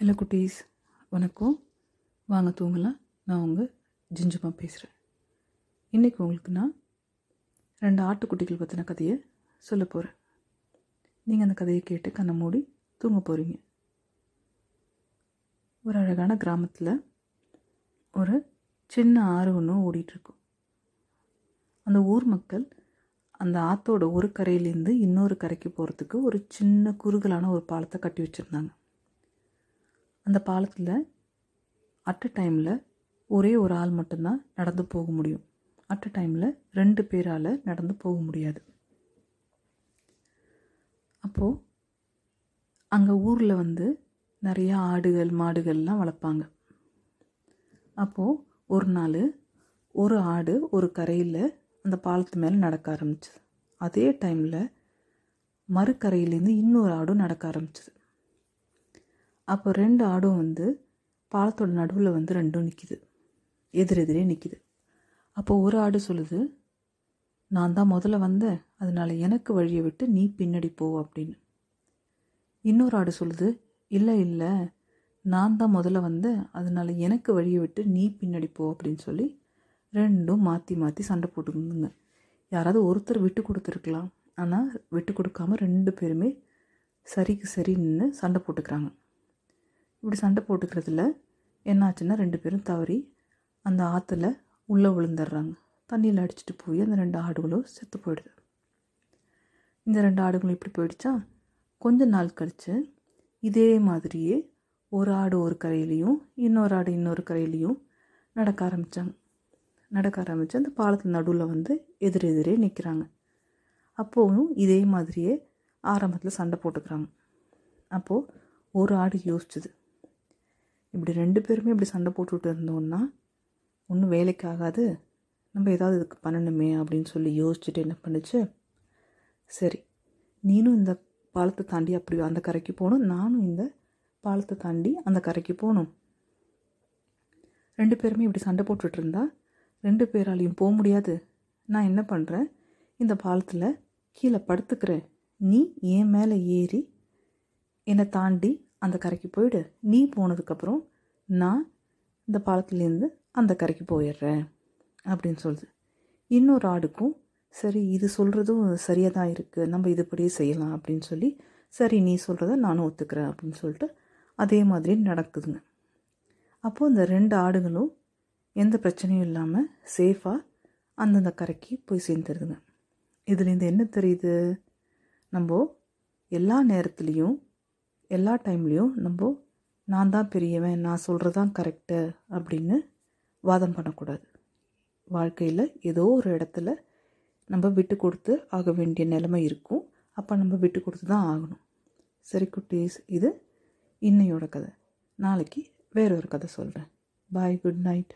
Hello குட்டீஸ். வணக்கம். வாங்க தூங்கலாம். நான் உங்கள் ஜிஞ்சுமா பேசுகிறேன் இன்றைக்கி உங்களுக்கு நான் ரெண்டு ஆட்டுக்குட்டிகள் பற்றின கதையை சொல்ல போகிறேன் நீங்கள் அந்த கதையை கேட்டு கண்ணை மூடி தூங்க போகிறீங்க ஒரு அழகான கிராமத்தில் ஒரு சின்ன ஆறு ஒன்று ஓடிட்டுருக்கும் அந்த ஊர் மக்கள் அந்த ஆற்றோட ஒரு கரையிலேருந்து இன்னொரு கரைக்கு போகிறதுக்கு ஒரு சின்ன குறுகலான ஒரு பாலத்தை கட்டி வச்சுருந்தாங்க. அந்த பாலத்தில் அட் அ டைமில் ஒரே ஒரு ஆள் மட்டும்தான் நடந்து போக முடியும். அட் அ டைமில் ரெண்டு பேரால் நடந்து போக முடியாது. அப்போது அங்கே ஊரில் வந்து நிறையா ஆடுகள் மாடுகள்லாம் வளர்ப்பாங்க. அப்போது ஒரு நாள் ஒரு ஆடு ஒரு கரையில் அந்த பாலத்து மேலே நடக்க ஆரம்பிச்சது. அதே டைமில் மறுக்கரையிலேருந்து இன்னொரு ஆடும் நடக்க ஆரம்பிச்சது. அப்போ ரெண்டு ஆடும் வந்து பாலத்தோட நடுவில் வந்து ரெண்டும் நிற்கிது எதிரெதிரே நிற்கிது அப்போ ஒரு ஆடு சொல்லுது நான் தான் முதல்ல வந்தேன். அதனால் எனக்கு வழியை விட்டு நீ பின்னாடி போ அப்படின்னு. இன்னொரு ஆடு சொல்லுது இல்லை இல்லை. நான் தான் முதல்ல வந்தேன். அதனால் எனக்கு வழியை விட்டு நீ பின்னாடி போ அப்படின்னு சொல்லி ரெண்டும் மாற்றி மாற்றி சண்டை போட்டுக்கணுங்க யாராவது ஒருத்தர் விட்டு கொடுத்துருக்கலாம். ஆனால் விட்டு கொடுக்காம ரெண்டு பேருமே சரிக்கு சரி நின்று சண்டை போட்டுக்கிறாங்க. இப்படி சண்டை போட்டுக்கிறதுல என்னாச்சுன்னா ரெண்டு பேரும் தவறி அந்த ஆற்றுல உள்ளே விழுந்துடுறாங்க. தண்ணியில் அடிச்சுட்டு போய் அந்த ரெண்டு ஆடுகளும் செத்து போயிடுது. இந்த ரெண்டு ஆடுகளும் இப்படி போயிடுச்சா? கொஞ்ச நாள் கழித்து இதே மாதிரியே ஒரு ஆடு ஒரு கரையிலையும் இன்னொரு ஆடு இன்னொரு கரையிலையும் நடக்க ஆரம்பித்தாங்க நடக்க ஆரம்பித்து அந்த பாலத்து நடுவில் வந்து எதிரெதிரே நிற்கிறாங்க அப்போவும் இதே மாதிரியே ஆரம்பத்தில் சண்டை போட்டுக்கிறாங்க. அப்போது ஒரு ஆடு யோசிச்சுது இப்படி ரெண்டு பேருமே இப்படி சண்டை போட்டுட்டு இருந்தோன்னா ஒன்றும் வேலைக்கு ஆகாது நம்ம ஏதாவது இதுக்கு பண்ணணுமே அப்படின்னு சொல்லி யோசிச்சுட்டு என்ன பண்ணுச்சு? சரி நீனும் இந்த பாலத்தை தாண்டி அப்படி அந்த கரைக்கு போகணும் நானும் இந்த பாலத்தை தாண்டி அந்த கரைக்கு போகணும். ரெண்டு பேருமே இப்படி சண்டை போட்டுட்டு இருந்தா ரெண்டு பேராலையும் போக முடியாது. நான் என்ன பண்ணுறேன் இந்த பாலத்தில் கீழே படுத்துக்கிறேன். நீ என் மேலே ஏறி என்னை தாண்டி அந்த கரைக்கு போயிடு. நீ போனதுக்கப்புறம் நான் இந்த பாலத்துலேருந்து அந்த கரைக்கு போயிடுறேன் அப்படின்னு சொல்லுது. இன்னொரு ஆடுக்கும் சரி இது சொல்கிறதும் சரியாக தான் இருக்குது நம்ம இதுபடியே செய்யலாம் அப்படின்னு சொல்லி சரி நீ சொல்கிறத நானும் ஒத்துக்கிறேன் அப்படின்னு சொல்லிட்டு அதே மாதிரி நடக்குதுங்க. அப்போது இந்த ரெண்டு ஆடுகளும் எந்த பிரச்சனையும் இல்லாமல் சேஃபாக அந்தந்த கரைக்கு போய் சேர்ந்துருதுங்க. இதுலேருந்து என்ன தெரியுது? நம்ம எல்லா நேரத்துலேயும் எல்லா டைம்லேயும் நம்ம நான் தான் பெரியவன் நான் சொல்கிறது தான் கரெக்டு அப்படின்னு வாதம் பண்ணக்கூடாது. வாழ்க்கையில் ஏதோ ஒரு இடத்துல நம்ம விட்டு கொடுத்து ஆக வேண்டிய நிலைமை இருக்கும். அப்போ நம்ம விட்டு கொடுத்து தான் ஆகணும். சரி குட்டீஸ் இது இன்னையோட கதை. நாளைக்கு வேற ஒரு கதை சொல்கிறேன் பாய் குட் நைட்